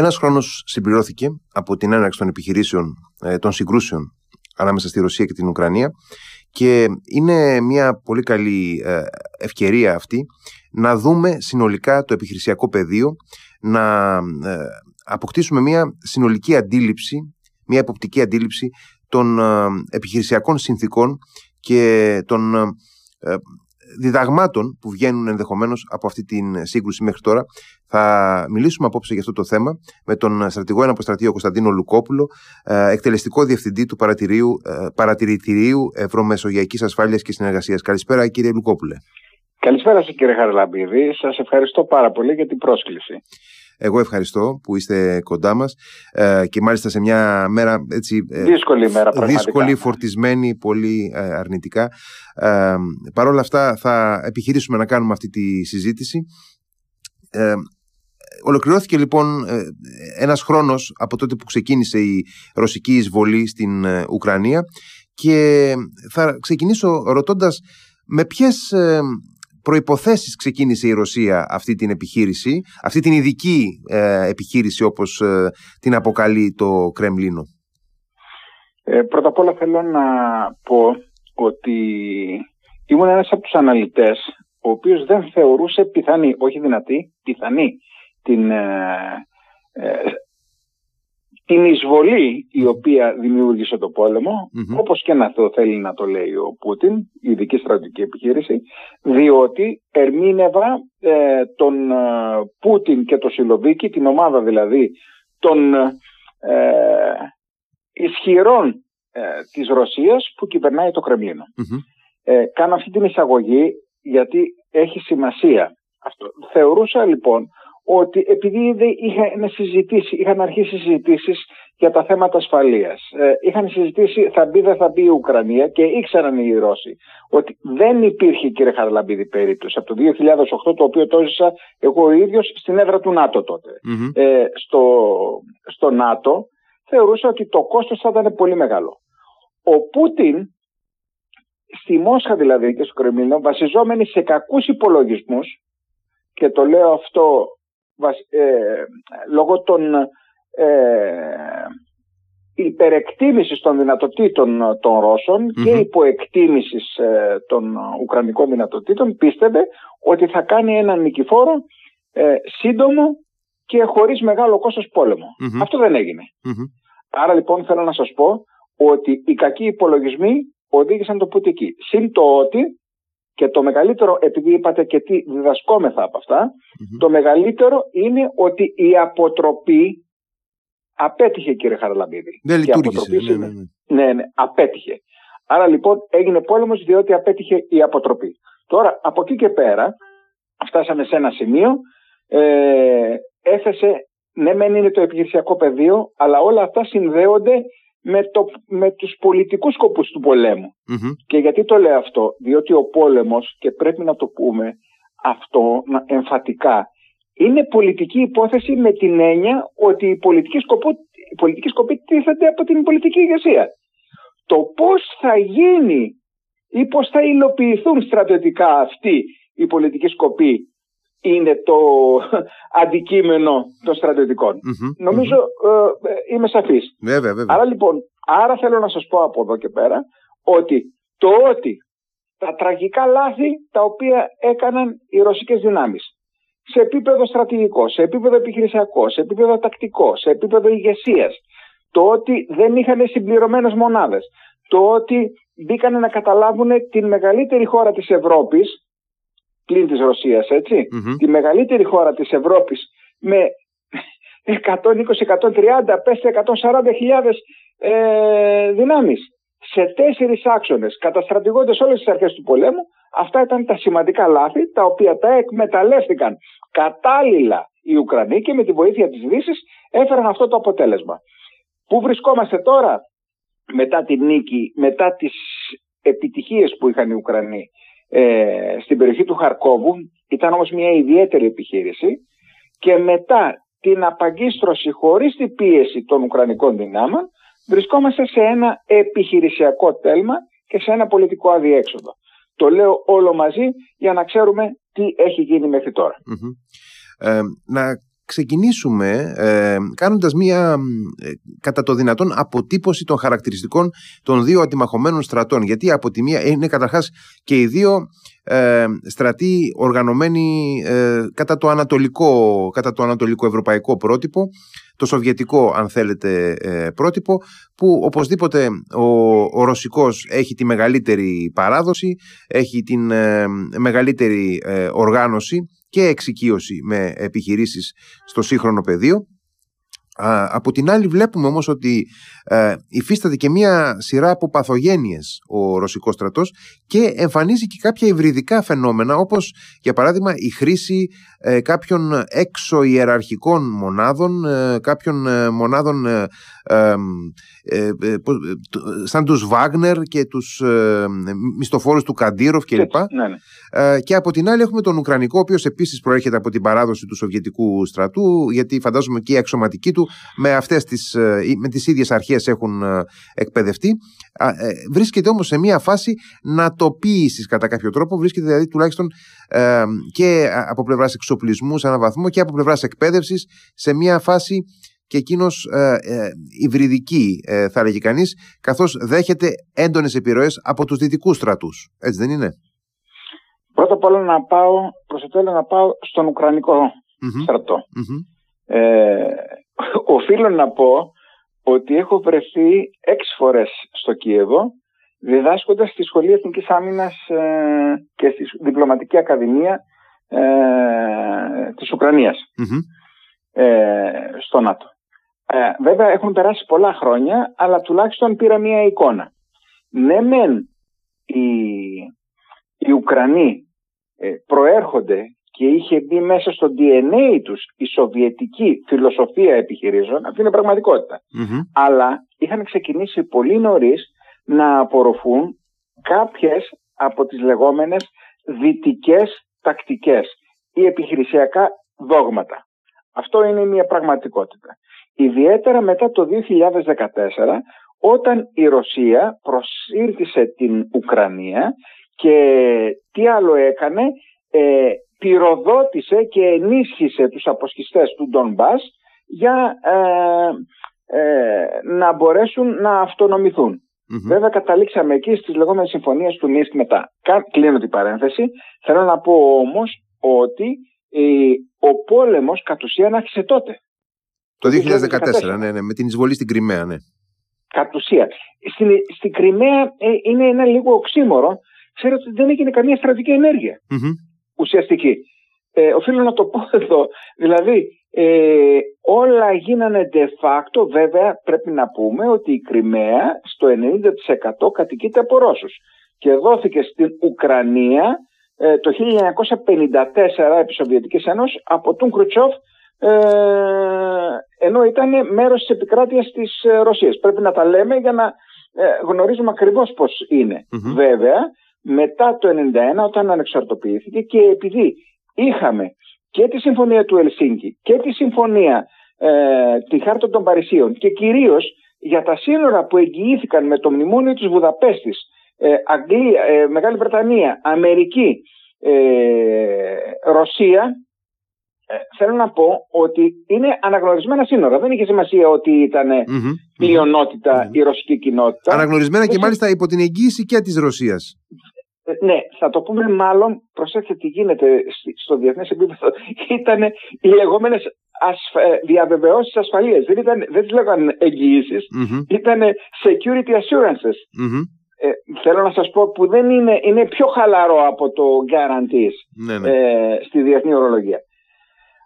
Ένας χρόνος συμπληρώθηκε από την έναρξη των επιχειρήσεων ε, των συγκρούσεων ανάμεσα στη Ρωσία και την Ουκρανία και είναι μια πολύ καλή ε, ευκαιρία αυτή να δούμε συνολικά το επιχειρησιακό πεδίο, να ε, αποκτήσουμε μια συνολική αντίληψη, μια εποπτική αντίληψη των επιχειρησιακών συνθήκων και των διδαγμάτων που βγαίνουν ενδεχομένως από αυτή την σύγκρουση μέχρι τώρα. Θα μιλήσουμε απόψε για αυτό το θέμα με τον στρατηγό Εναποστρατείο Κωνσταντίνο Λουκόπουλο, ε, εκτελεστικό διευθυντή του παρατηρίου, ε, Παρατηρητηρίου Ευρωμεσογειακής Ασφάλειας και Συνεργασίας. Καλησπέρα, κύριε Λουκόπουλε. Καλησπέρα σας, κύριε Χαραλαμπίδη. Σας ευχαριστώ πάρα πολύ για την πρόσκληση. Εγώ ευχαριστώ που είστε κοντά μας ε, και μάλιστα σε μια μέρα έτσι, ε, δύσκολη μέρα πραγματικά. Δύσκολη, φορτισμένη, πολύ ε, αρνητικά. Ε, Παρ' όλα αυτά θα επιχειρήσουμε να κάνουμε αυτή τη συζήτηση. Ε, ολοκληρώθηκε λοιπόν ένας χρόνος από τότε που ξεκίνησε η ρωσική εισβολή στην Ουκρανία και θα ξεκινήσω ρωτώντας με ποιες προϋποθέσεις ξεκίνησε η Ρωσία αυτή την επιχείρηση, αυτή την ειδική ε, επιχείρηση όπως ε, την αποκαλεί το Κρεμλίνο; Ε, πρώτα απ' όλα θέλω να πω ότι ήμουν ένας από τους αναλυτές ο οποίος δεν θεωρούσε πιθανή, όχι δυνατή, πιθανή την την εισβολή η οποία δημιούργησε το πόλεμο, mm-hmm. όπως και να το θέλει να το λέει ο Πούτιν, η ειδική στρατιωτική επιχείρηση, διότι ερμήνευα ε, τον ε, Πούτιν και το Σιλοβίκη, την ομάδα δηλαδή των ε, ισχυρών ε, της Ρωσίας που κυβερνάει το κρεμλινο κάνω αυτή την εισαγωγή γιατί έχει σημασία αυτό. Θεωρούσα λοιπόν ότι επειδή είχαν, συζητήσει, είχαν αρχίσει συζητήσεις για τα θέματα ασφαλείας. Ε, είχαν συζητήσει θα μπει δεν θα μπει η Ουκρανία και ήξεραν οι Ρώσοι ότι δεν υπήρχε κύριε Χαραλαμπίδη περίπτωση από το 2008 το οποίο το έζησα εγώ ο ίδιος στην έδρα του ΝΑΤΟ τοτε Ε, στο, στο ΝΑΤΟ θεωρούσα ότι το κόστος θα ήταν πολύ μεγάλο. Ο Πούτιν στη Μόσχα δηλαδή και στο Κρεμλίνο βασιζόμενοι σε κακούς υπολογισμούς και το λέω αυτό ε, λόγω των ε, υπερεκτίμησης των δυνατοτήτων των ρωσων και υποεκτίμησης ε, των ουκρανικών δυνατοτήτων πίστευε ότι θα κάνει έναν νικηφόρο ε, σύντομο και χωρίς μεγάλο κόστος Αυτό δεν εγινε Άρα λοιπόν θέλω να σας πω ότι οι κακοί υπολογισμοί οδήγησαν το εκεί. Συν το ότι και το μεγαλύτερο, επειδή είπατε και τι διδασκόμεθα από το μεγαλύτερο είναι ότι η αποτροπή απέτυχε κύριε Χαραλαμπίδη. Δεν λειτουργήσε. Ναι, ναι, ναι. ναι, ναι, απέτυχε. Άρα λοιπόν έγινε πόλεμος διότι απέτυχε η αποτροπή. Τώρα από εκεί και πέρα φτάσαμε σε ένα σημείο, ε, έθεσε, ναι μεν είναι το επιχειρησιακό πεδίο, αλλά όλα αυτά συνδέονται με, το, με τους πολιτικούς σκοπούς του πολεμου Και γιατί το λέω αυτό, διότι ο πόλεμος, και πρέπει να το πούμε αυτό εμφατικά, είναι πολιτική υπόθεση με την έννοια ότι η πολιτική, σκοπό, η πολιτική σκοπή τίθεται από την πολιτική ηγεσία. Το πώς θα γίνει ή πώς θα υλοποιηθούν στρατιωτικά αυτοί οι πολιτικοί σκοποί είναι το αντικείμενο των στρατιωτικων νομιζω ε, είμαι σαφής. Βέβαια, βέβαια. Άρα λοιπόν, άρα θέλω να σας πω από εδώ και πέρα ότι το ότι τα τραγικά λάθη τα οποία έκαναν οι ρωσικές δυνάμεις σε επίπεδο στρατηγικό, σε επίπεδο επιχειρησιακό, σε επίπεδο τακτικό, σε επίπεδο ηγεσίας, το ότι δεν είχαν συμπληρωμένες μονάδες, το ότι μπήκαν να καταλάβουν την μεγαλύτερη χώρα της Ευρώπης πλην της Ρωσίας, Τη μεγαλύτερη χώρα της Ευρώπης με 120-130, πέστε 140 χιλιάδες ε, δυνάμεις σε τέσσερις άξονες καταστρατηγώντας όλες τις αρχές του πολέμου αυτά ήταν τα σημαντικά λάθη τα οποία τα εκμεταλλεύτηκαν κατάλληλα οι Ουκρανοί και με τη βοήθεια της Δύσης έφεραν αυτό το αποτέλεσμα. Πού βρισκόμαστε τώρα; Μετά την νίκη, μετά τις επιτυχίες που είχαν οι Ουκρανοί ε, στην περιοχή του Χαρκόβου. Ήταν όμως μια ιδιαίτερη επιχείρηση και μετά την απαγκίστρωση χωρίς την πίεση των Ουκρανικών δυνάμεων βρισκόμαστε σε ένα επιχειρησιακό τέλμα και σε ένα πολιτικό αδιέξοδο. Το λέω όλο μαζί για να ξέρουμε τι έχει γίνει μέχρι τώρα. Ε, να ξεκινήσουμε ε, κάνοντας μία ε, κατά το δυνατόν αποτύπωση των χαρακτηριστικών των δύο αντιμαχωμένων στρατών. Γιατί από τη μία είναι καταρχάς και οι δύο ε, στρατοί οργανωμένοι ε, κατά, το ανατολικό, κατά το ανατολικό ευρωπαϊκό πρότυπο το σοβιετικό αν θέλετε ε, πρότυπο που οπωσδήποτε ο, ο Ρωσικός έχει τη μεγαλύτερη παράδοση έχει την μεγαλύτερη οργάνωση και εξοικείωση με επιχειρήσεις στο σύγχρονο πεδίο. Από την άλλη βλέπουμε όμως ότι ε, υφίσταται και μία σειρά από παθογένειες ο ρωσικός στρατός και εμφανίζει και κάποια υβριδικά φαινόμενα όπως για παράδειγμα η χρήση ε, κάποιων έξω ιεραρχικών μονάδων, ε, κάποιων ε, μονάδων σαν τους Βάγνερ και τους μισθοφόρους του Καντήροφ κλπ. Ναι, ναι. Και από την άλλη έχουμε τον Ουκρανικό, ο οποίος επίσης προέρχεται από την παράδοση του Σοβιετικού στρατού, γιατί φαντάζομαι και οι αξιωματικοί του με, αυτές τις, με τις ίδιες αρχές έχουν εκπαιδευτεί. Βρίσκεται όμως σε μια φάση νατοποίησης κατά κάποιο τρόπο, βρίσκεται δηλαδή τουλάχιστον και από πλευράς εξοπλισμού σε έναν βαθμό και από πλευράς εκπαίδευσης σε μια φάση και εκείνος ε, ε, υβριδική, ε, θα έλεγε κανείς, καθώς δέχεται έντονες επιρροές από τους δυτικούς στρατούς. Έτσι δεν είναι; Πρώτα απ' όλα να πάω, προς να πάω στον ουκρανικο στρατο Ε, οφείλω να πω ότι έχω βρεθεί έξι φορές στο Κίεβο διδάσκοντας στη Σχολή Εθνικής Άμυνας και στη Διπλωματική Ακαδημία ε, της ουκρανιας ε, στο ΝΑΤΟ. Ε, βέβαια έχουν περάσει πολλά χρόνια, αλλά τουλάχιστον πήρα μία εικόνα. Ναι μεν οι, οι Ουκρανοί ε, προέρχονται και είχε μπει μέσα στο DNA τους η σοβιετική φιλοσοφία επιχειρήσεων, αυτή είναι Αλλά είχαν ξεκινήσει πολύ νωρίς να απορροφούν κάποιες από τις λεγόμενες δυτικές τακτικές ή επιχειρησιακά δόγματα. Αυτό είναι μια πραγματικότητα. Ιδιαίτερα μετά το 2014 όταν η Ρωσία προσήρθησε την Ουκρανία και τι άλλο έκανε, ε, πυροδότησε και ενίσχυσε τους αποσχιστές του Ντονμπάς για ε, ε, να μπορέσουν να αυτονομηθούν. Βέβαια καταλήξαμε εκεί στις λεγόμενες συμφωνίες του Μίσκ μετά. Κλείνω την παρένθεση. Θέλω να πω όμως ότι ε, ο πόλεμος κατ' ουσίαν άρχισε τότε. Το 2014, ναι, ναι, με την εισβολή στην Κρυμαία, ναι. Κατ' ουσίαν. Στην, στην Κρυμαία ε, είναι ένα λίγο οξύμορο. Ξέρετε ότι δεν έγινε καμία στρατηγική ουσιαστική. Ε, οφείλω να το πω εδώ. Δηλαδή, ε, όλα γίνανε de facto, βέβαια πρέπει να πούμε ότι η Κρυμαία στο 90% κατοικείται από Ρώσους και δόθηκε στην Ουκρανία ε, το 1954 επί Σοβιετικής Ένωσης από τον Κρουτσόφ ε, ενώ ήταν μέρος της επικράτειας της ε, Ρωσίας. Πρέπει να τα λέμε για να ε, γνωρίζουμε ακριβώς πώς είναι. Βέβαια, μετά το 1991 όταν ανεξαρτοποιήθηκε και επειδή είχαμε και τη συμφωνία του Ελσίνκη και τη συμφωνία ε, τη Χάρτα των Παρισίων και κυρίως για τα σύνορα που εγγυήθηκαν με το μνημόνιο της Βουδαπέστης ε, Αγγλία, ε, Μεγάλη Βρετανία, Αμερική, ε, Ρωσία ε, θέλω να πω ότι είναι αναγνωρισμένα σύνορα. Δεν είχε σημασία ότι ήταν mm-hmm. πλειονότητα η ρωσική κοινότητα. Αναγνωρισμένα και μάλιστα υπό την εγγύηση και της Ρωσίας. Ε, ναι, θα το πούμε μάλλον, προσέξτε τι γίνεται στο διεθνές επίπεδο. Ήταν οι λεγόμενες ασφα... Ε, διαβεβαιώσεις ασφαλείας. Δεν, ήταν, δεν τις λέγανε ήταν security assurances. Ε, θέλω να σας πω που δεν είναι, είναι πιο χαλαρό από το guarantees ναι, ναι. Ε, στη διεθνή ορολογία.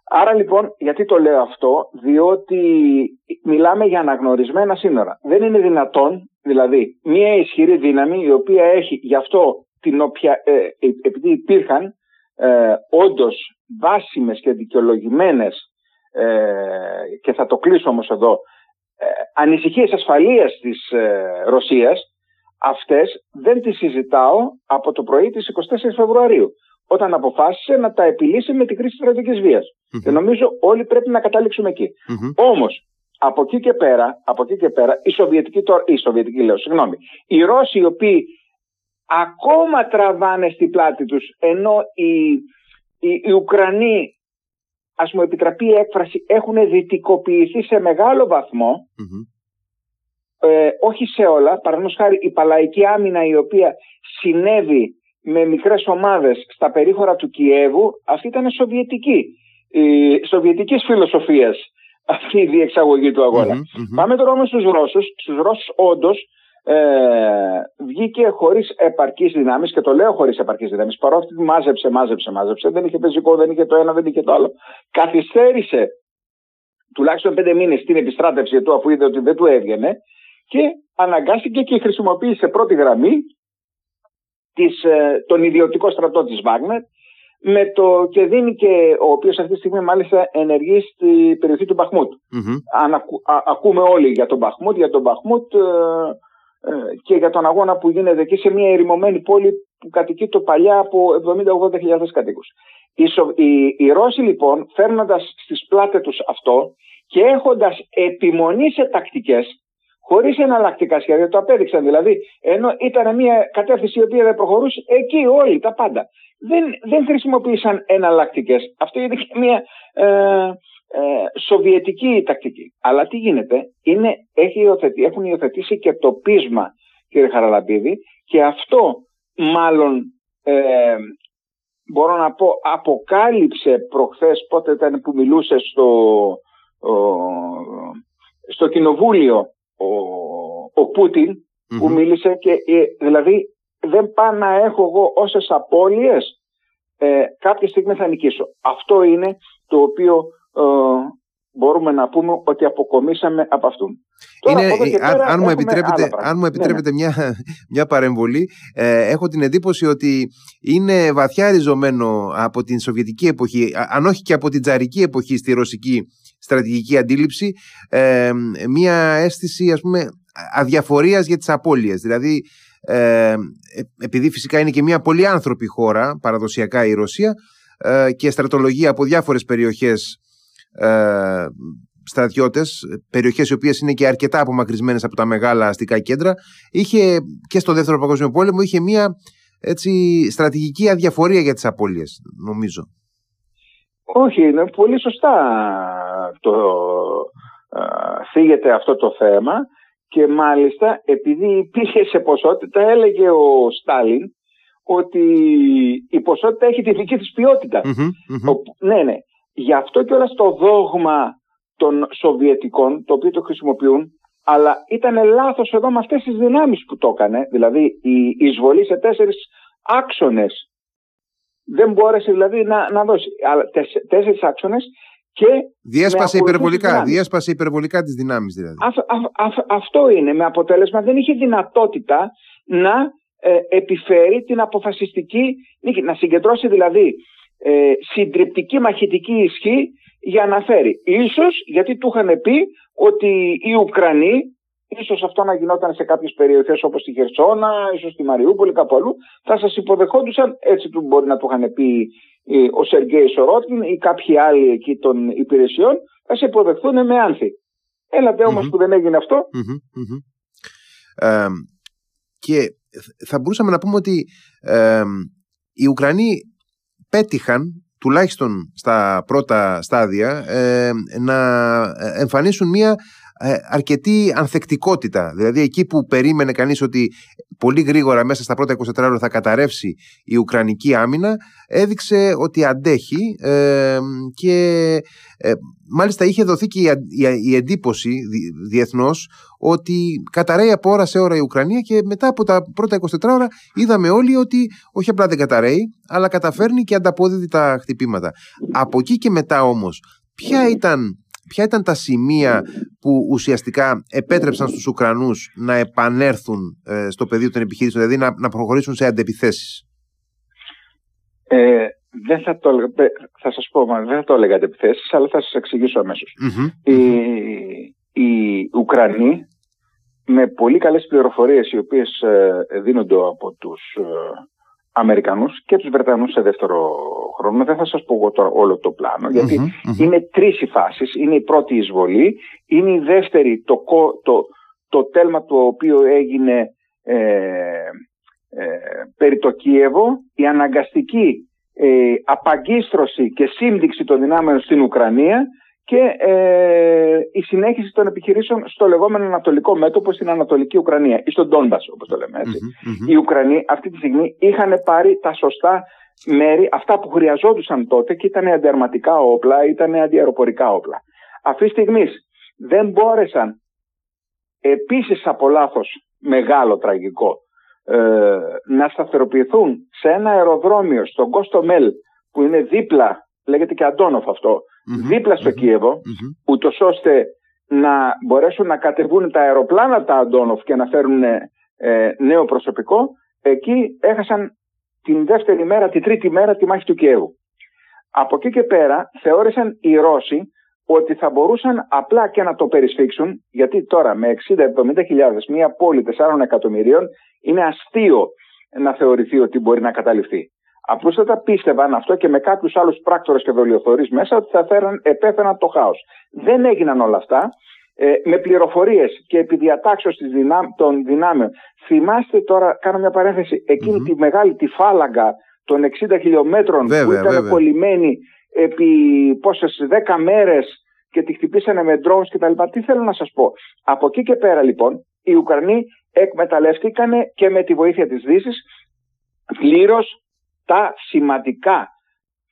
Άρα λοιπόν, γιατί το λέω αυτό, διότι μιλάμε για αναγνωρισμένα σύνορα. Δεν είναι δυνατόν, δηλαδή, μια ισχυρή δύναμη η οποία έχει γι' αυτό την οποία, ε, ε, επειδή υπήρχαν ε, όντως βάσιμες και δικαιολογημένες ε, και θα το κλείσω όμως εδώ ε, ανησυχίες ασφαλείας της ε, Ρωσίας αυτές δεν τις συζητάω από το πρωί της 24 Φεβρουαρίου όταν αποφάσισε να τα επιλύσει με την κρίση στρατιωτικής βίας. Και νομίζω όλοι πρέπει να καταλήξουμε εκεί. Όμως από εκεί και πέρα, από εκεί και πέρα, οι Σοβιετικοί, οι Σοβιετικοί λέω, συγγνώμη, οι Ρώσοι οι οποίοι ακόμα τραβάνε στη πλάτη τους ενώ οι, οι, οι Ουκρανοί ας μου επιτραπεί η έκφραση, έχουν δυτικοποιηθεί σε μεγάλο ε, όχι σε όλα, παραδείγματος χάρη η παλαϊκή άμυνα η οποία συνέβη με μικρές ομάδες στα περίχωρα του Κιέβου, αυτή ήταν σοβιετική, η σοβιετικής φιλοσοφίας αυτή η διεξαγωγή του αγωνα Πάμε τώρα όμως στους Ρώσους. Στους Ρώσους όντως ε, βγήκε χωρίς επαρκή δυνάμεις και το λέω χωρίς επαρκή δυνάμεις. Παρότι μάζεψε, μάζεψε, μάζεψε, δεν είχε πεζικό, δεν είχε το ένα, δεν είχε το άλλο. Καθυστέρησε τουλάχιστον πέντε μήνες την επιστράτευση του, αφού είδε ότι δεν του έβγαινε και αναγκάστηκε και χρησιμοποίησε πρώτη γραμμή της, ε, τον ιδιωτικό στρατό της Βάγνερ με το και δίνει και ο οποίος αυτή τη στιγμή μάλιστα ενεργεί στη περιοχή του μπαχμουτ Αν ακούμε όλοι για τον Μπαχμούτ, για τον Μπαχμούτ ε, ε, και για τον αγώνα που γίνεται εκεί σε μια ερημωμένη πόλη που κατοικεί το παλιά από 70-80 χιλιάδες κατοίκους. Οι, οι, οι Ρώσοι λοιπόν φέρνοντας στις πλάτες τους αυτό και έχοντας επιμονή σε τακτικές χωρίς εναλλακτικά σχέδια, το απέδειξαν δηλαδή. Ενώ ήταν μια κατεύθυνση η οποία δεν προχωρούσε, εκεί όλοι τα πάντα. Δεν, δεν χρησιμοποίησαν εναλλακτικές. Αυτό είναι μια ε, ε, σοβιετική τακτική. Αλλά τι γίνεται, είναι, έχει υιοθετήσει, έχουν υιοθετήσει και το πείσμα, κύριε Χαραλαμπίδη, και αυτό μάλλον ε, μπορώ να πω αποκάλυψε προχθές πότε ήταν που μιλούσε στο, στο κοινοβούλιο ο, ο πουτιν που μίλησε και ε, δηλαδή δεν πάω να έχω εγώ όσες απώλειες ε, κάποια στιγμή θα νικήσω. Αυτό είναι το οποίο ε, μπορούμε να πούμε ότι αποκομίσαμε από αυτόν. Είναι, αν, αν, μου επιτρέπετε, αν μου επιτρέπετε Μια, μια παρεμβολή, ε, έχω την εντύπωση ότι είναι βαθιά ριζωμένο από την Σοβιετική εποχή, αν όχι και από την Τζαρική εποχή στη Ρωσική στρατηγική αντίληψη, ε, μια αίσθηση ας πούμε αδιαφορίας για τις απώλειες. Δηλαδή, ε, επειδή φυσικά είναι και μια πολύ άνθρωποι χώρα, παραδοσιακά η Ρωσία, ε, και στρατολογία από διάφορες περιοχές ε, στρατιώτες, περιοχές οι οποίες είναι και αρκετά απομακρυσμένες από τα μεγάλα αστικά κέντρα, είχε και στο δεύτερο παγκόσμιο πόλεμο είχε μια έτσι, στρατηγική αδιαφορία για τις απώλειες, νομίζω. Όχι, είναι πολύ σωστά το θίγεται αυτό το θέμα και μάλιστα επειδή υπήρχε σε ποσότητα έλεγε ο Στάλιν ότι η ποσότητα έχει τη δική της ποιότητα. ναι, ναι. Γι' αυτό και όλα στο δόγμα των Σοβιετικών, το οποίο το χρησιμοποιούν, αλλά ήταν λάθος εδώ με αυτές τις δυνάμεις που το έκανε, δηλαδή η εισβολή σε τέσσερις άξονες. Δεν μπόρεσε δηλαδή να, να δώσει αλλά τέσσερις άξονες και διέσπασε υπερβολικά, διέσπασε υπερβολικά τις δυνάμεις δηλαδή. αυτό είναι, με αποτέλεσμα δεν είχε δυνατότητα να ε, επιφέρει την αποφασιστική νίκη, να συγκεντρώσει δηλαδή ε, συντριπτική μαχητική ισχύ για να φέρει. Ίσως γιατί του είχαν πει ότι οι Ουκρανοί, ίσως αυτό να γινόταν σε κάποιες περιοχές όπως τη Χερσόνα, ίσως στη Μαριούπολη, κάπου αλλού, θα σας υποδεχόντουσαν, έτσι του μπορεί να του είχαν πει ε, ο Σεργέη Σορότκιν ή κάποιοι άλλοι εκεί των υπηρεσιών, θα σε υποδεχθούν με άνθη. Έλατε όμως που δεν έγινε Ε, και θα μπορούσαμε να πούμε ότι ε, οι Ουκρανοί πέτυχαν τουλάχιστον στα πρώτα στάδια ε, να εμφανίσουν μία ε, αρκετή ανθεκτικότητα. Δηλαδή εκεί που περίμενε κανείς ότι πολύ γρήγορα μέσα στα πρώτα 24 ώρα θα καταρρεύσει η Ουκρανική άμυνα έδειξε ότι αντέχει ε, και ε, μάλιστα είχε δοθεί και η, εντύπωση διεθνώς ότι καταραίει από ώρα σε ώρα η Ουκρανία και μετά από τα πρώτα 24 ώρα είδαμε όλοι ότι όχι απλά δεν καταραίει αλλά καταφέρνει και ανταπόδιδει τα χτυπήματα. Από εκεί και μετά όμως ποια ήταν ποια ήταν τα σημεία που ουσιαστικά επέτρεψαν στους Ουκρανούς να επανέλθουν ε, στο πεδίο των επιχειρήσεων, δηλαδή να, να προχωρήσουν σε αντεπιθέσεις; Ε, δεν θα, το, θα σας πω, δεν θα το έλεγα αντεπιθέσεις, αλλά θα σας εξηγήσω Οι, οι Ουκρανοί με πολύ καλές πληροφορίες οι οποίες ε, δίνονται από τους ε, Αμερικανούς και τους Βρετανούς σε δεύτερο χρόνο. Δεν θα σας πω εγώ τώρα όλο το πλάνο, είναι τρεις οι φάσεις. Είναι η πρώτη εισβολή, είναι η δεύτερη το, το, το τέλμα το οποίο έγινε ε, ε, περί το Κίεβο, η αναγκαστική ε, απαγκίστρωση και σύμπτυξη των δυνάμεων στην Ουκρανία και ε, η συνέχιση των επιχειρήσεων στο λεγόμενο Ανατολικό μέτωπο στην Ανατολική Ουκρανία ή στον Ντόνμπας όπως το λέμε Οι Ουκρανοί αυτή τη στιγμή είχαν πάρει τα σωστά μέρη, αυτά που χρειαζόντουσαν τότε και ήταν αντιαρματικά όπλα, ήταν αντιαεροπορικά όπλα. Αυτή τη στιγμή δεν μπόρεσαν επίσης από λάθος μεγάλο τραγικό ε, να σταθεροποιηθούν σε ένα αεροδρόμιο στον Κόστο Μέλ που είναι δίπλα, λέγεται και Αντόνοφ αυτό, δίπλα στο Κίεβο, mm-hmm. ούτως ώστε να μπορέσουν να κατεβούν τα αεροπλάνα τα Αντόνοφ και να φέρουν ε, νέο προσωπικό, εκεί έχασαν την δεύτερη μέρα, την τρίτη μέρα τη μάχη του Κιέβου. Από εκεί και πέρα θεώρησαν οι Ρώσοι ότι θα μπορούσαν απλά και να το περισφίξουν, γιατί τώρα με 60-70 χιλιάδες, μια πόλη 4 εκατομμυρίων, είναι αστείο να θεωρηθεί ότι μπορεί να καταληφθεί. Απλούστατα πίστευαν αυτό και με κάποιους άλλους πράκτορες και δολιοθωρείς μέσα ότι θα φέραν, επέφεραν το χάος. Δεν έγιναν όλα αυτά. Ε, με πληροφορίες και επί διατάξεως των δυνάμεων. Θυμάστε τώρα, κάνω μια παρένθεση, τη μεγάλη τη φάλαγγα των 60 χιλιόμετρων που ήταν κολλημένη επί πόσες 10 μέρες και τη χτυπήσανε με drones κτλ. Τι θέλω να σας πω. Από εκεί και πέρα λοιπόν οι Ουκρανοί εκμεταλλεύτηκαν και με τη βοήθεια της Δύσης πλήρως τα σημαντικά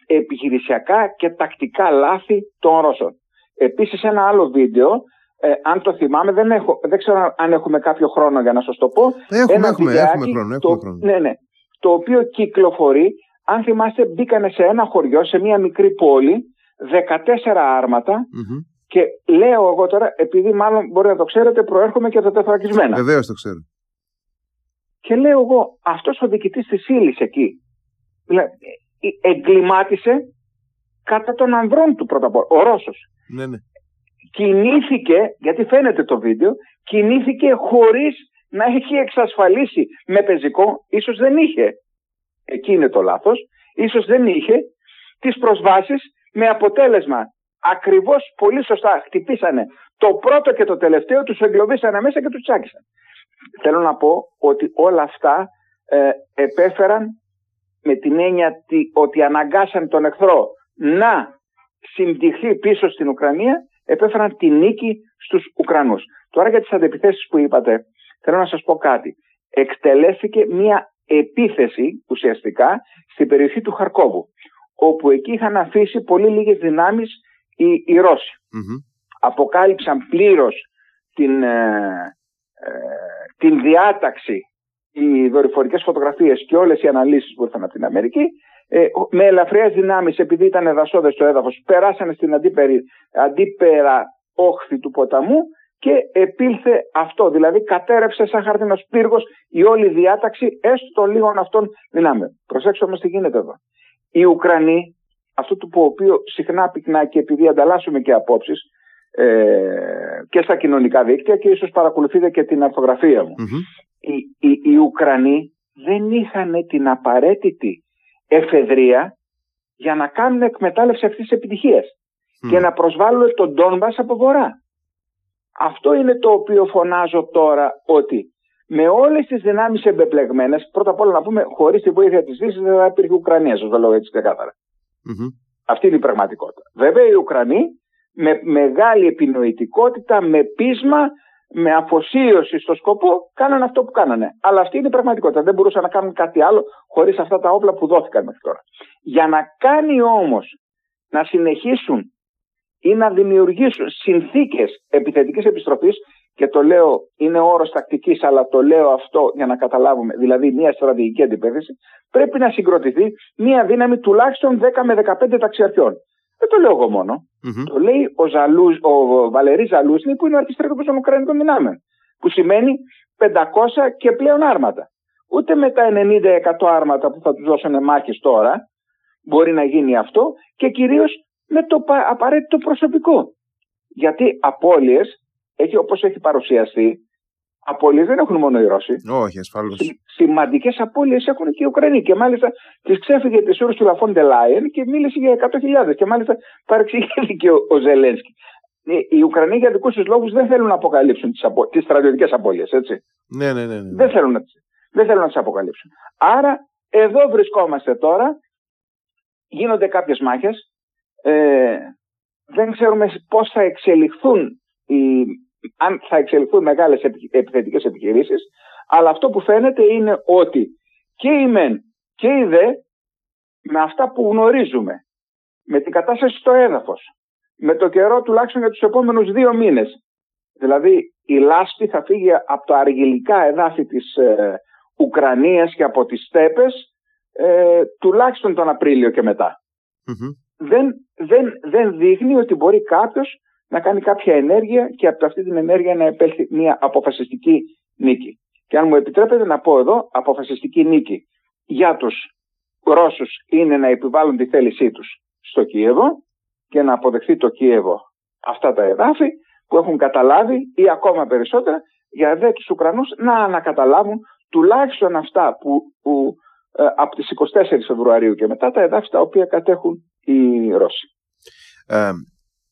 επιχειρησιακά και τακτικά λάθη των Ρώσων. Επίσης ένα άλλο βίντεο, ε, αν το θυμάμαι, δεν, έχω, δεν ξέρω αν έχουμε κάποιο χρόνο για να σας το πω. Έχουμε, ένα έχουμε, έχουμε χρόνο. Έχουμε το, χρόνο. Ναι, ναι, το οποίο κυκλοφορεί αν θυμάστε, μπήκανε σε ένα χωριό, σε μια μικρή πόλη, 14 αρματα και λέω εγώ τώρα, επειδή μάλλον μπορεί να το ξέρετε, προέρχομαι και τα τεθρακισμένα. Βεβαίως το ξέρω. Και λέω εγώ, αυτός ο διοικητής της ύλης εκεί, δηλαδή, ε, εγκλημάτισε κατά των ανδρών του πρώτα απ' όλα, ο Ρώσος. Ναι, ναι. Κινήθηκε, γιατί φαίνεται το βίντεο, κινήθηκε χωρίς να έχει εξασφαλίσει με πεζικό, ίσως δεν είχε εκεί είναι το λάθος, ίσως δεν είχε τις προσβάσεις με αποτέλεσμα ακριβώς πολύ σωστά χτυπήσανε το πρώτο και το τελευταίο, τους εγκλωβίσανε μέσα και τους τσάκισαν. Θέλω να πω ότι όλα αυτά ε, επέφεραν με την έννοια ότι αναγκάσαν τον εχθρό να συμπτυχθεί πίσω στην Ουκρανία, επέφεραν τη νίκη στους Ουκρανούς. Τώρα για τις αντεπιθέσεις που είπατε, θέλω να σας πω κάτι. Εκτελέστηκε μια επίθεση ουσιαστικά στην περιοχή του Χαρκόβου όπου εκεί είχαν αφήσει πολύ λίγες δυνάμεις οι, οι ρωσοι Αποκάλυψαν πλήρως την, ε, ε, την διάταξη οι δορυφορικές φωτογραφίες και όλες οι αναλύσεις που ήρθαν από την Αμερική ε, με ελαφριές δυνάμεις επειδή ήταν εδασόδες στο έδαφος περάσανε στην αντίπερη, αντίπερα όχθη του ποταμού και επήλθε αυτό. Δηλαδή κατέρευσε σαν χαρτινός πύργος η όλη διάταξη έστω των λίγων αυτών δυνάμεων. Προσέξτε όμως τι γίνεται εδώ. Οι Ουκρανοί, αυτό το οποίο συχνά πυκνά και επειδή ανταλλάσσουμε και απόψεις ε, και στα κοινωνικά δίκτυα και ίσως παρακολουθείτε και την αρθογραφία μου. Οι, οι, οι Ουκρανοί δεν είχαν την απαραίτητη εφεδρεία για να κάνουν εκμετάλλευση αυτής της επιτυχίας και να προσβάλλουν τον Ντόνμπα από βορρά. Αυτό είναι το οποίο φωνάζω τώρα ότι με όλες τις δυνάμεις εμπεπλεγμένες, πρώτα απ' όλα να πούμε, χωρίς τη βοήθεια της Δύσης δεν θα υπήρχε Ουκρανία, σας το λέω έτσι ξεκάθαρα. Αυτή είναι η πραγματικότητα. Βέβαια, οι Ουκρανοί με μεγάλη επινοητικότητα, με πείσμα, με αφοσίωση στο σκοπό, κάνανε αυτό που κάνανε. Αλλά αυτή είναι η πραγματικότητα. Δεν μπορούσαν να κάνουν κάτι άλλο χωρίς αυτά τα όπλα που δόθηκαν μέχρι τώρα. Για να κάνει όμως να συνεχίσουν ή να δημιουργήσουν συνθήκες επιθετικής επιστροφής και το λέω, είναι όρος τακτικής, αλλά το λέω αυτό για να καταλάβουμε, δηλαδή μια στρατηγική αντιπέθεση, πρέπει να συγκροτηθεί μια δύναμη τουλάχιστον 10 με 15 ταξιαρχιών. Δεν το λέω εγώ μόνο. Το λέει ο, Ζαλούς, ο Βαλερή Ζαλούσνη που είναι ο αρχιστράτηγος των Ουκρανικών δυνάμεων. Που σημαίνει 500 και πλέον άρματα. Ούτε με τα 90-100 άρματα που θα τους δώσουν μάχες τώρα μπορεί να γίνει αυτό και κυρίως με το απαραίτητο προσωπικό. Γιατί απώλειες, έχει όπως έχει παρουσιαστεί, απώλειες δεν έχουν μόνο οι Ρώσοι. Όχι, ασφαλώς. Σημαντικές απώλειες έχουν και οι Ουκρανοί. Και μάλιστα τις ξέφυγε της Ούρσου Λαφόν Ντελάιεν και μίλησε για 100.000. Και μάλιστα παρεξηγήθηκε ο, ο Ζελένσκι. Οι Ουκρανοί για δικούς τους λόγους δεν θέλουν να αποκαλύψουν τις απο... στρατιωτικές απώλειες, έτσι. Ναι, ναι, ναι, ναι. Δεν θέλουν να, δεν θέλουν να τι αποκαλύψουν. Άρα εδώ βρισκόμαστε τώρα γίνονται κάποιες μάχες, ε, δεν ξέρουμε πώς θα εξελιχθούν οι, αν θα εξελιχθούν μεγάλες επιθετικές επιχειρήσεις, αλλά αυτό που φαίνεται είναι ότι και οι μεν και οι δε με αυτά που γνωρίζουμε, με την κατάσταση στο έδαφος, με το καιρό τουλάχιστον για τους επόμενους δύο μήνες, δηλαδή η λάσπη θα φύγει από τα αργυλικά εδάφη της ε, Ουκρανίας και από τις στέπες ε, τουλάχιστον τον Απρίλιο και μετα Δεν, δεν, δεν δείχνει ότι μπορεί κάποιος να κάνει κάποια ενέργεια και από αυτή την ενέργεια να επέλθει μια αποφασιστική νίκη. Και αν μου επιτρέπετε να πω εδώ, αποφασιστική νίκη για τους Ρώσους είναι να επιβάλλουν τη θέλησή τους στο Κίεβο και να αποδεχθεί το Κίεβο αυτά τα εδάφη που έχουν καταλάβει ή ακόμα περισσότερα για δε τους Ουκρανούς να ανακαταλάβουν τουλάχιστον αυτά που, που ε, από τις 24 Φεβρουαρίου και μετά τα εδάφη τα οποία κατέχουν οι Ρώσοι. Ε,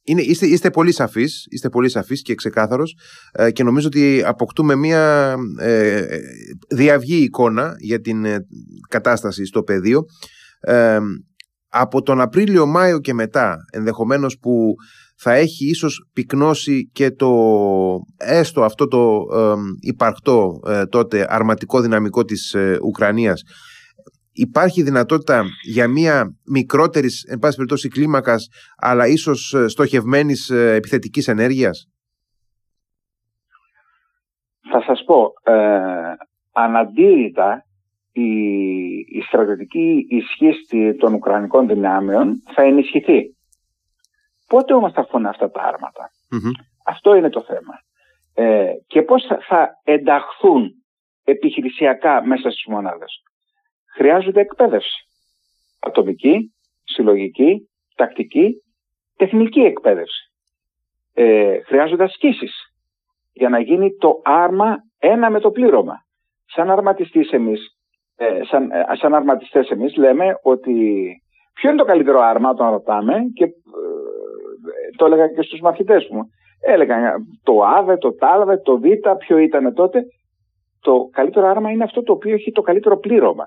είναι, είστε, είστε πολύ σαφείς, είστε πολύ σαφείς και ξεκάθαρος ε, και νομίζω ότι αποκτούμε μια ε, διαυγή εικόνα για την ε, κατάσταση στο πεδίο. από τον Απρίλιο-Μάιο και μετά, ενδεχομένως που θα έχει ίσως πυκνώσει και το έστω αυτό το υπαρκτό τότε αρματικό δυναμικό της Ουκρανίας υπάρχει δυνατότητα για μια μικρότερης, εν πάση περιπτώσει, κλίμακας, αλλά ίσως ε, στοχευμένης ε, επιθετικής ενέργειας; Θα σας πω, ε, αναντήρητα η, η στρατιωτική ισχύ των Ουκρανικών δυνάμεων θα ενισχυθεί. Πότε όμως θα φωνά αυτά τα αρματα Αυτό είναι το θέμα. Ε, και πώς θα, θα ενταχθούν επιχειρησιακά μέσα στις μονάδες; Χρειάζονται εκπαίδευση. Ατομική, συλλογική, τακτική, τεχνική εκπαίδευση. Ε, χρειάζονται ασκήσεις για να γίνει το άρμα ένα με το πλήρωμα. Σαν αρματιστής εμείς, ε, σαν, ε, σαν αρματιστές εμείς λέμε ότι ποιο είναι το καλύτερο άρμα όταν ρωτάμε και ε, το έλεγα και στους μαθητές μου. Έλεγαν το ΑΒΕ, το ΤΑΛΒΕ, το Β, ποιο ήταν τότε. Το καλύτερο άρμα είναι αυτό το οποίο έχει το καλύτερο πλήρωμα.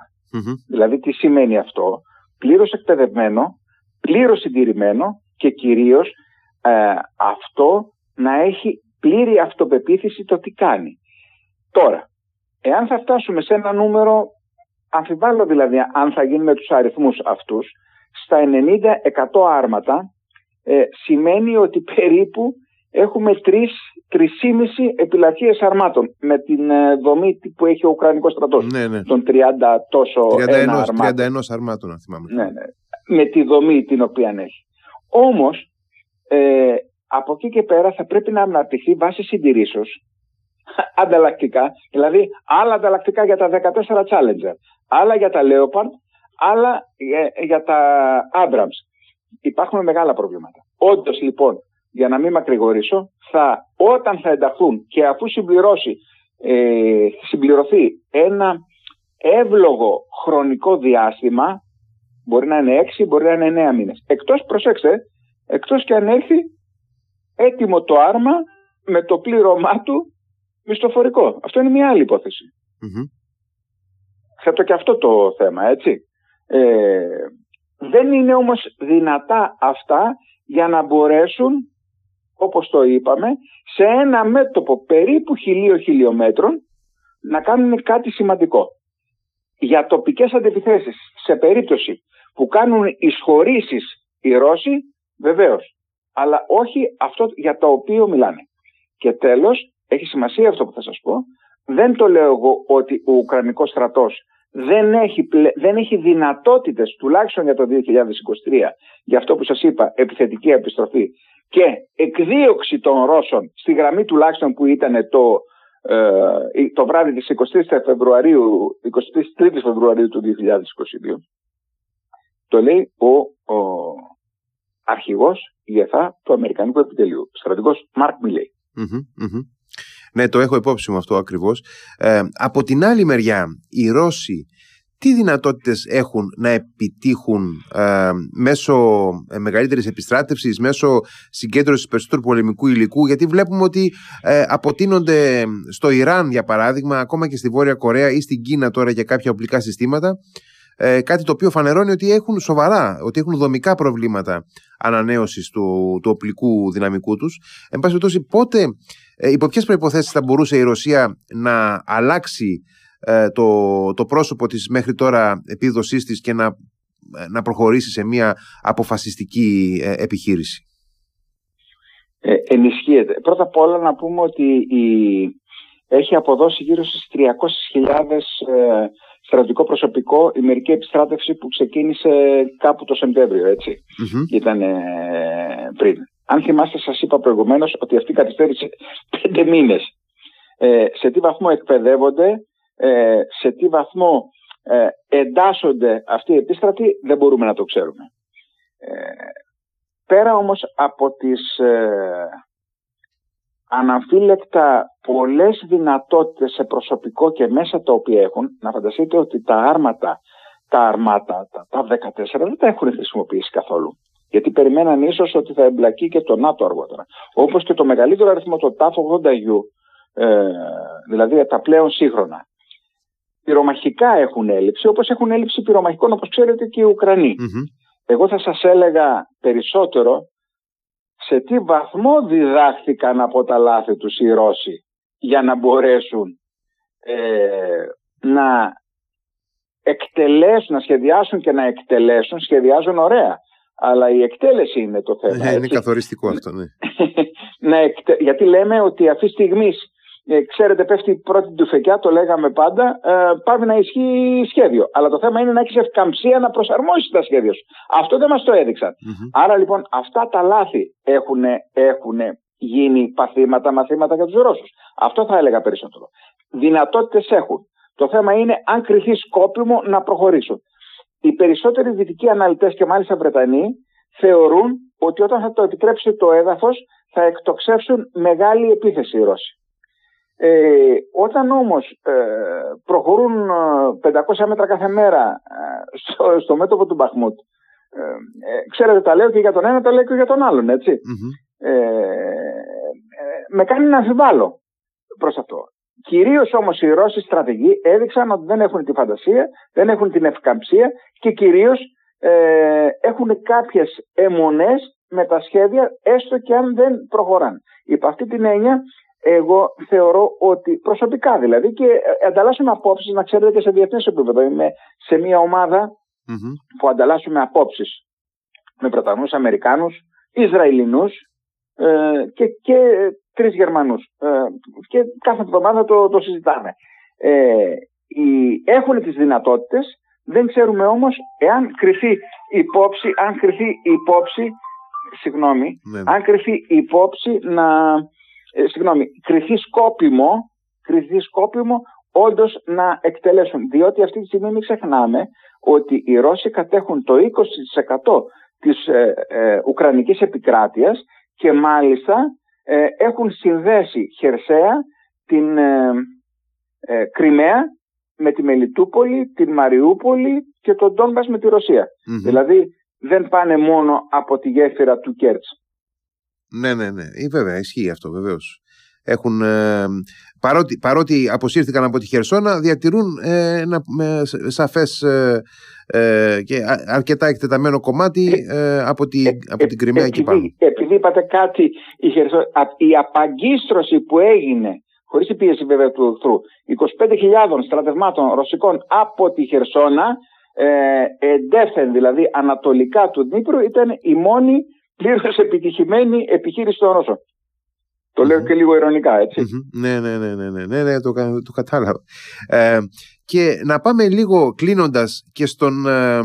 Δηλαδή τι σημαίνει αυτό; Πλήρως εκπαιδευμένο, πλήρως συντηρημένο και κυρίως ε, αυτό να έχει πλήρη αυτοπεποίθηση το τι κάνει. Τώρα, εάν θα φτάσουμε σε ένα νούμερο, αμφιβάλλω δηλαδή αν θα γίνει με τους αριθμούς αυτούς, στα 90-100 άρματα ε, σημαίνει ότι περίπου έχουμε τρεις, τρισήμιση επιλαχίες αρμάτων με την ε, δομή που έχει ο Ουκρανικός στρατός. Ναι, ναι. Των 30 τόσο 31, αρμάτων. 31 αρμάτων, αν θυμάμαι. Ναι, ναι. Με τη δομή την οποία έχει. Όμως, ε, από εκεί και πέρα θα πρέπει να αναπτυχθεί βάση συντηρήσεως ανταλλακτικά, δηλαδή άλλα ανταλλακτικά για τα 14 Challenger, άλλα για τα Leopard, άλλα για, για τα Abrams. Υπάρχουν μεγάλα προβλήματα. Όντως λοιπόν για να μην μακρηγορήσω, θα, όταν θα ενταχθούν και αφού συμπληρώσει, ε, συμπληρωθεί ένα εύλογο χρονικό διάστημα, μπορεί να είναι έξι, μπορεί να είναι εννέα μήνες. Εκτός, προσέξτε, εκτός και αν έρθει έτοιμο το άρμα με το πλήρωμά του μισθοφορικό. Αυτό είναι μια άλλη υπόθεση. Θέτω και αυτό το θέμα, έτσι. Ε, δεν είναι όμως δυνατά αυτά για να μπορέσουν όπως το είπαμε, σε ένα μέτωπο περίπου χιλίων χιλιόμετρων να κάνουν κάτι σημαντικό. Για τοπικές αντιπιθέσεις, σε περίπτωση που κάνουν εισχωρήσεις οι Ρώσοι, βεβαίως, αλλά όχι αυτό για το οποίο μιλάνε. Και τέλος, έχει σημασία αυτό που θα σας πω, δεν το λέω εγώ ότι ο Ουκρανικός στρατός δεν έχει, δεν έχει δυνατότητες, τουλάχιστον για το 2023, για αυτό που σας είπα, επιθετική επιστροφή και εκδίωξη των Ρώσων στη γραμμή τουλάχιστον που ήταν το, ε, το βράδυ της 23 Φεβρουαρίου, 23 Φεβρουαρίου του 2022 το λέει ο, ο αρχηγός ΙΕΘΑ του Αμερικανικού Επιτελείου, στρατηγός Μάρκ Ναι, το έχω υπόψη μου αυτό ακριβώς. Ε, από την άλλη μεριά, οι Ρώσοι τι δυνατότητες έχουν να επιτύχουν ε, μέσω ε, μεγαλύτερης επιστράτευσης, μέσω συγκέντρωσης περισσότερου πολεμικού υλικού, γιατί βλέπουμε ότι ε, αποτείνονται στο Ιράν, για παράδειγμα, ακόμα και στη Βόρεια Κορέα ή στην Κίνα τώρα για κάποια οπλικά συστήματα, ε, κάτι το οποίο φανερώνει ότι έχουν σοβαρά, ότι έχουν δομικά προβλήματα ανανέωσης του, του οπλικού δυναμικού τους. Εν πάση περιπτώσει, πότε, ε, υπό ποιες προϋποθέσεις θα μπορούσε η Ρωσία να αλλάξει ε, το, το πρόσωπο της μέχρι τώρα επίδοσής της και να, να προχωρήσει σε μια αποφασιστική επιχείρηση; Ε, ενισχύεται. Πρώτα απ' όλα να πούμε ότι η, έχει αποδώσει γύρω στις 300.000 ε, στρατιωτικό προσωπικό η μερική επιστράτευση που ξεκίνησε κάπου το Σεπτέμβριο, έτσι. Ήταν ε, πριν. Αν θυμάστε σας είπα προηγουμένως ότι αυτή καθυστέρησε πέντε μήνες. Ε, σε τι βαθμό εκπαιδεύονται, ε, σε τι βαθμό ε, εντάσσονται αυτοί οι επίστρατοι δεν μπορούμε να το ξέρουμε. Πέρα όμως από τις ε, αναμφίλεκτα πολλές δυνατότητες σε προσωπικό και μέσα τα οποία έχουν, να φανταστείτε ότι τα άρματα, τα αρμάτα, τα, τα 14 δεν τα έχουν χρησιμοποιήσει καθόλου. Γιατί περιμέναν ίσως ότι θα εμπλακεί και το ΝΑΤΟ αργότερα. Όπως και το μεγαλύτερο αριθμό, το TAF 80U, ε, δηλαδή τα πλέον σύγχρονα. Πυρομαχικά έχουν έλλειψη, όπως έχουν έλλειψη πυρομαχικών, όπως ξέρετε και οι ουκρανοι εγώ θα σας έλεγα περισσότερο σε τι βαθμό διδάχθηκαν από τα λάθη τους οι Ρώσοι για να μπορέσουν ε, να εκτελέσουν, να σχεδιάσουν και να εκτελέσουν, σχεδιάζουν ωραία. Αλλά η εκτέλεση είναι το θέμα. Ναι, είναι καθοριστικό αυτό, ναι. να Γιατί λέμε ότι αυτή τη στιγμή ε, ξέρετε, πέφτει η πρώτη του φεκιά, το λέγαμε πάντα, ε, πάει να ισχύει σχέδιο. Αλλά το θέμα είναι να έχεις ευκαμψία να προσαρμόσεις τα σχέδια σου. Αυτό δεν μας το έδειξαν. Άρα λοιπόν αυτά τα λάθη έχουν, έχουν γίνει παθήματα, μαθήματα για τους Ρώσου. Αυτό θα έλεγα περισσότερο. Δυνατότητες έχουν. Το θέμα είναι αν κρυθεί σκόπιμο να προχωρήσουν. Οι περισσότεροι δυτικοί αναλυτές και μάλιστα Βρετανοί θεωρούν ότι όταν θα το επιτρέψει το έδαφος θα εκτοξεύσουν μεγάλη επίθεση οι Ρώσοι. Ε, όταν όμως ε, προχωρούν 500 ε, μέτρα κάθε μέρα ε, στο, στο μέτωπο του Μπαχμούτ, ξέρετε τα λέω και για τον ένα, τα λέω και για τον άλλον, με κάνει να αμφιβάλλω προς αυτό. Κυρίως όμως οι Ρώσοι στρατηγοί έδειξαν ότι δεν έχουν τη φαντασία, δεν έχουν την ευκαμψία και κυρίως έχουν κάποιες αιμονές με τα σχέδια έστω και αν δεν προχωράνε. Υπ' αυτή την έννοια εγώ θεωρώ ότι προσωπικά δηλαδή και ανταλλάσσουμε απόψεις, να ξέρετε και σε διεθνές επίπεδο. Είμαι σε μια ομαδα που ανταλλάσσουμε απόψεις με πρωταγωνού Αμερικάνους, Ισραηλινούς ε, και, και τρεις Γερμανούς. Ε, και κάθε εβδομάδα το, το συζητάμε. Ε, έχουν τις δυνατότητες, δεν ξέρουμε όμως εάν κρυθεί υπόψη, αν κρυθεί υπόψη, συγγνώμη, ναι. αν κρυθεί υπόψη να ε, συγγνώμη, κρυθεί σκόπιμο, κρυθεί σκόπιμο όντως να εκτελέσουν. Διότι αυτή τη στιγμή μην ξεχνάμε ότι οι Ρώσοι κατέχουν το 20% της ε, ε, Ουκρανικής επικράτειας και μάλιστα ε, έχουν συνδέσει χερσαία την Κρυμαία με τη Μελιτούπολη, την Μαριούπολη και τον Ντόνμπας με τη ρωσια Δηλαδή δεν πάνε μόνο από τη γέφυρα του Κέρτς. Ναι, ναι, ναι. Ή, βέβαια, ισχύει αυτό βεβαίως. Έχουν, ε, παρότι, παρότι αποσύρθηκαν από τη Χερσόνα, διατηρούν ε, ένα σαφές ε, ε, και αρκετά εκτεταμένο κομμάτι ε, από, τη, από την Κρυμαία εκεί πάνω. Επειδή είπατε κάτι, η, Χερσόνα, η απαγκίστρωση που έγινε, χωρίς η πίεση βέβαια του εχθρού, 25.000 στρατευμάτων ρωσικών από τη Χερσόνα, ε, εντεύθεν δηλαδή ανατολικά του Δνήπρου, ήταν η μόνη πλήρως επιτυχημένη επιχείρηση των Ρώσων. Το λέω και λίγο ειρωνικά, Ναι, ναι, ναι, ναι, ναι, ναι, ναι το, το κατάλαβα. Ε, και να πάμε λίγο κλείνοντας και στον ε,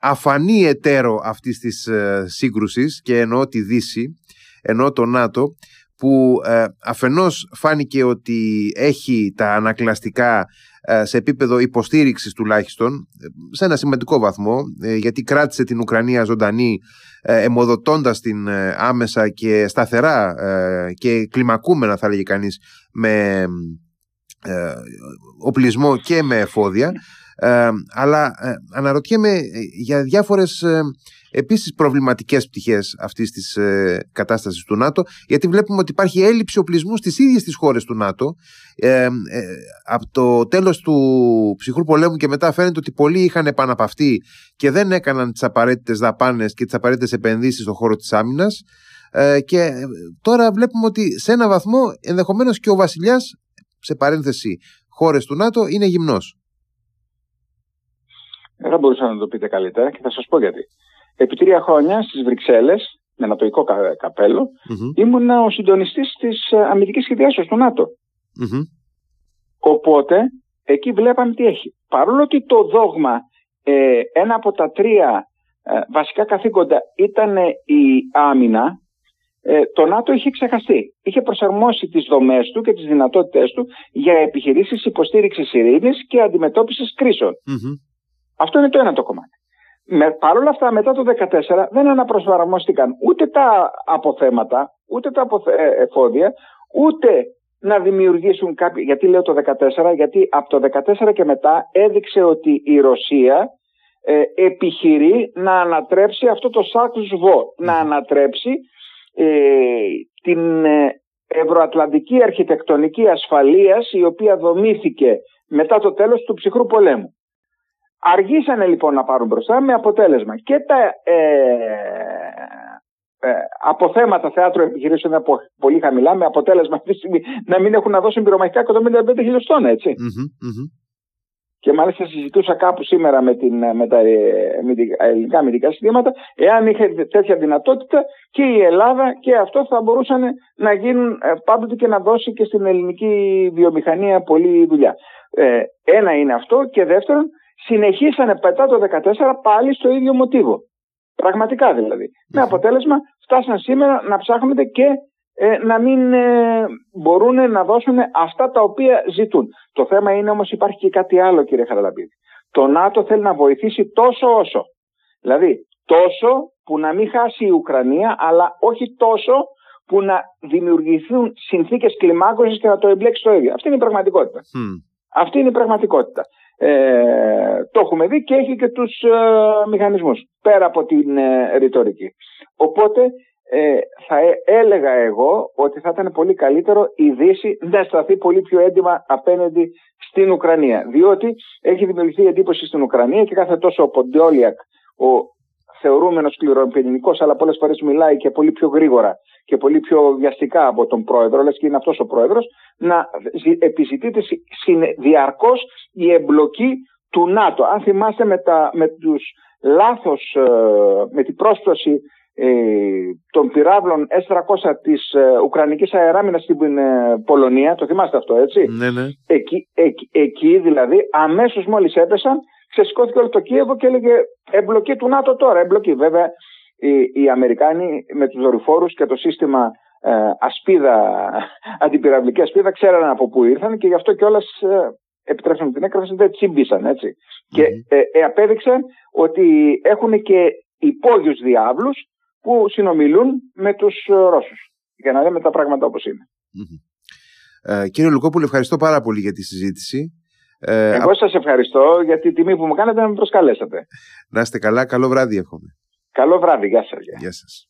αφανή εταίρο αυτής της ε, σύγκρουσης και εννοώ τη Δύση, εννοώ το ΝΑΤΟ, που ε, αφενός φάνηκε ότι έχει τα ανακλαστικά ε, σε επίπεδο υποστήριξης τουλάχιστον σε ένα σημαντικό βαθμό γιατί κράτησε την Ουκρανία ζωντανή εμοδοτώντας την άμεσα και σταθερά και κλιμακούμενα θα λέγει κανείς με οπλισμό και με εφόδια. Αλλά αναρωτιέμαι για διάφορες επίσης προβληματικές πτυχές αυτής της ε, κατάστασης του ΝΑΤΟ γιατί βλέπουμε ότι υπάρχει έλλειψη οπλισμού στις ίδιες τις χώρες του ΝΑΤΟ ε, ε, από το τέλος του ψυχρού πολέμου και μετά φαίνεται ότι πολλοί είχαν επαναπαυτεί και δεν έκαναν τις απαραίτητες δαπάνες και τις απαραίτητες επενδύσεις στον χώρο της άμυνας ε, και τώρα βλέπουμε ότι σε ένα βαθμό ενδεχομένως και ο βασιλιάς σε παρένθεση χώρες του ΝΑΤΟ είναι γυμνός. Δεν θα μπορούσα να το πείτε καλύτερα και θα σας πω γιατί. Επί τρία χρόνια στις Βρυξέλλες, με νατοϊκό καπέλο, mm-hmm. ήμουν ο συντονιστής της ε, αμυντικής σχεδιάσεως του ΝΑΤΟ. Οπότε, εκεί βλέπαμε τι έχει. Παρόλο ότι το δόγμα, ε, ένα από τα τρία ε, βασικά καθήκοντα ήταν η άμυνα, ε, το ΝΑΤΟ είχε ξεχαστεί. Είχε προσαρμόσει τις δομές του και τις δυνατότητές του για επιχειρήσεις υποστήριξης ειρήνης και αντιμετώπισης Αυτό είναι το ένα το κομμάτι. Με, Παρ' όλα αυτά μετά το 2014 δεν αναπροσαρμόστηκαν ούτε τα αποθέματα, ούτε τα ε, εφόδια, ούτε να δημιουργήσουν κάποιο... Γιατί λέω το 2014, γιατί από το 2014 και μετά έδειξε ότι η Ρωσία ε, επιχειρεί να ανατρέψει αυτό το Σάκλους Βο, να ανατρέψει ε, την ε, ευρωατλαντική αρχιτεκτονική ασφαλείας η οποία δομήθηκε μετά το τέλος του ψυχρού πολέμου. Αργήσανε λοιπόν να πάρουν μπροστά με αποτέλεσμα και τα ε, ε, αποθέματα θεάτρου επιχειρήσεων είναι πολύ χαμηλά με αποτέλεσμα αυτή τη στιγμή να μην έχουν να δώσουν πυρομαχικά 155 χιλιοστόνα έτσι. Και μάλιστα συζητούσα κάπου σήμερα με, την, με τα ελληνικά αμυντικά συστήματα, εάν είχε τέτοια δυνατότητα και η Ελλάδα και αυτό θα μπορούσαν να γίνουν ε, πάντοτε και να δώσει και στην ελληνική βιομηχανία πολλή δουλειά. Ε, ένα είναι αυτό και δεύτερον συνεχίσανε μετά το 2014 πάλι στο ίδιο μοτίβο. Πραγματικά δηλαδή. Με αποτέλεσμα φτάσαν σήμερα να ψάχνονται και ε, να μην ε, μπορούν να δώσουν αυτά τα οποία ζητούν. Το θέμα είναι όμως υπάρχει και κάτι άλλο κύριε Χαραλαμπίδη. Το ΝΑΤΟ θέλει να βοηθήσει τόσο όσο. Δηλαδή τόσο που να μην χάσει η Ουκρανία αλλά όχι τόσο που να δημιουργηθούν συνθήκες κλιμάκωσης και να το εμπλέξει το ίδιο. Αυτή είναι η πραγματικότητα. Αυτή είναι η πραγματικότητα. Ε, το έχουμε δει και έχει και τους ε, μηχανισμούς πέρα από την ε, ρητορική. Οπότε ε, θα έλεγα εγώ ότι θα ήταν πολύ καλύτερο η Δύση να σταθεί πολύ πιο έντιμα απέναντι στην Ουκρανία. Διότι έχει δημιουργηθεί εντύπωση στην Ουκρανία και κάθε τόσο ο Ποντιόλιακ, ο θεωρούμενος σκληροπυρηνικό, αλλά πολλές φορές μιλάει και πολύ πιο γρήγορα και πολύ πιο βιαστικά από τον πρόεδρο, λες και είναι αυτός ο πρόεδρος, να επιζητείται διαρκώς η εμπλοκή του ΝΑΤΟ. Αν θυμάστε με, τα, με τους λάθος, ε, με την πρόσθεση ε, των πυράβλων S-300 της ε, Ουκρανικής αεράμινας στην ε, Πολωνία, το θυμάστε αυτό έτσι, ναι, ναι. Εκεί, εκεί, εκεί δηλαδή αμέσως μόλις έπεσαν ξεσηκώθηκε όλο το Κίεβο και έλεγε εμπλοκή του ΝΑΤΟ τώρα, εμπλοκή. Βέβαια οι, οι Αμερικάνοι με τους δορυφόρους και το σύστημα ε, ασπίδα, αντιπυραυλική ασπίδα ξέραν από πού ήρθαν και γι' αυτό κιόλας ε, επιτρέψαμε την έκφραση δεν τσίμπησαν Και ε, ε, απέδειξαν ότι έχουν και υπόγειους διάβλους που συνομιλούν με τους ε, Ρώσους. Για να λέμε τα πράγματα όπως Ε, κύριε Λουκόπουλο, ευχαριστώ πάρα πολύ για τη συζήτηση. Ε, Εγώ σας ευχαριστώ για τη τιμή που μου κάνετε να με προσκαλέσατε. Να είστε καλά, καλό βράδυ εύχομαι. Καλό βράδυ, γεια σας. Γεια σας.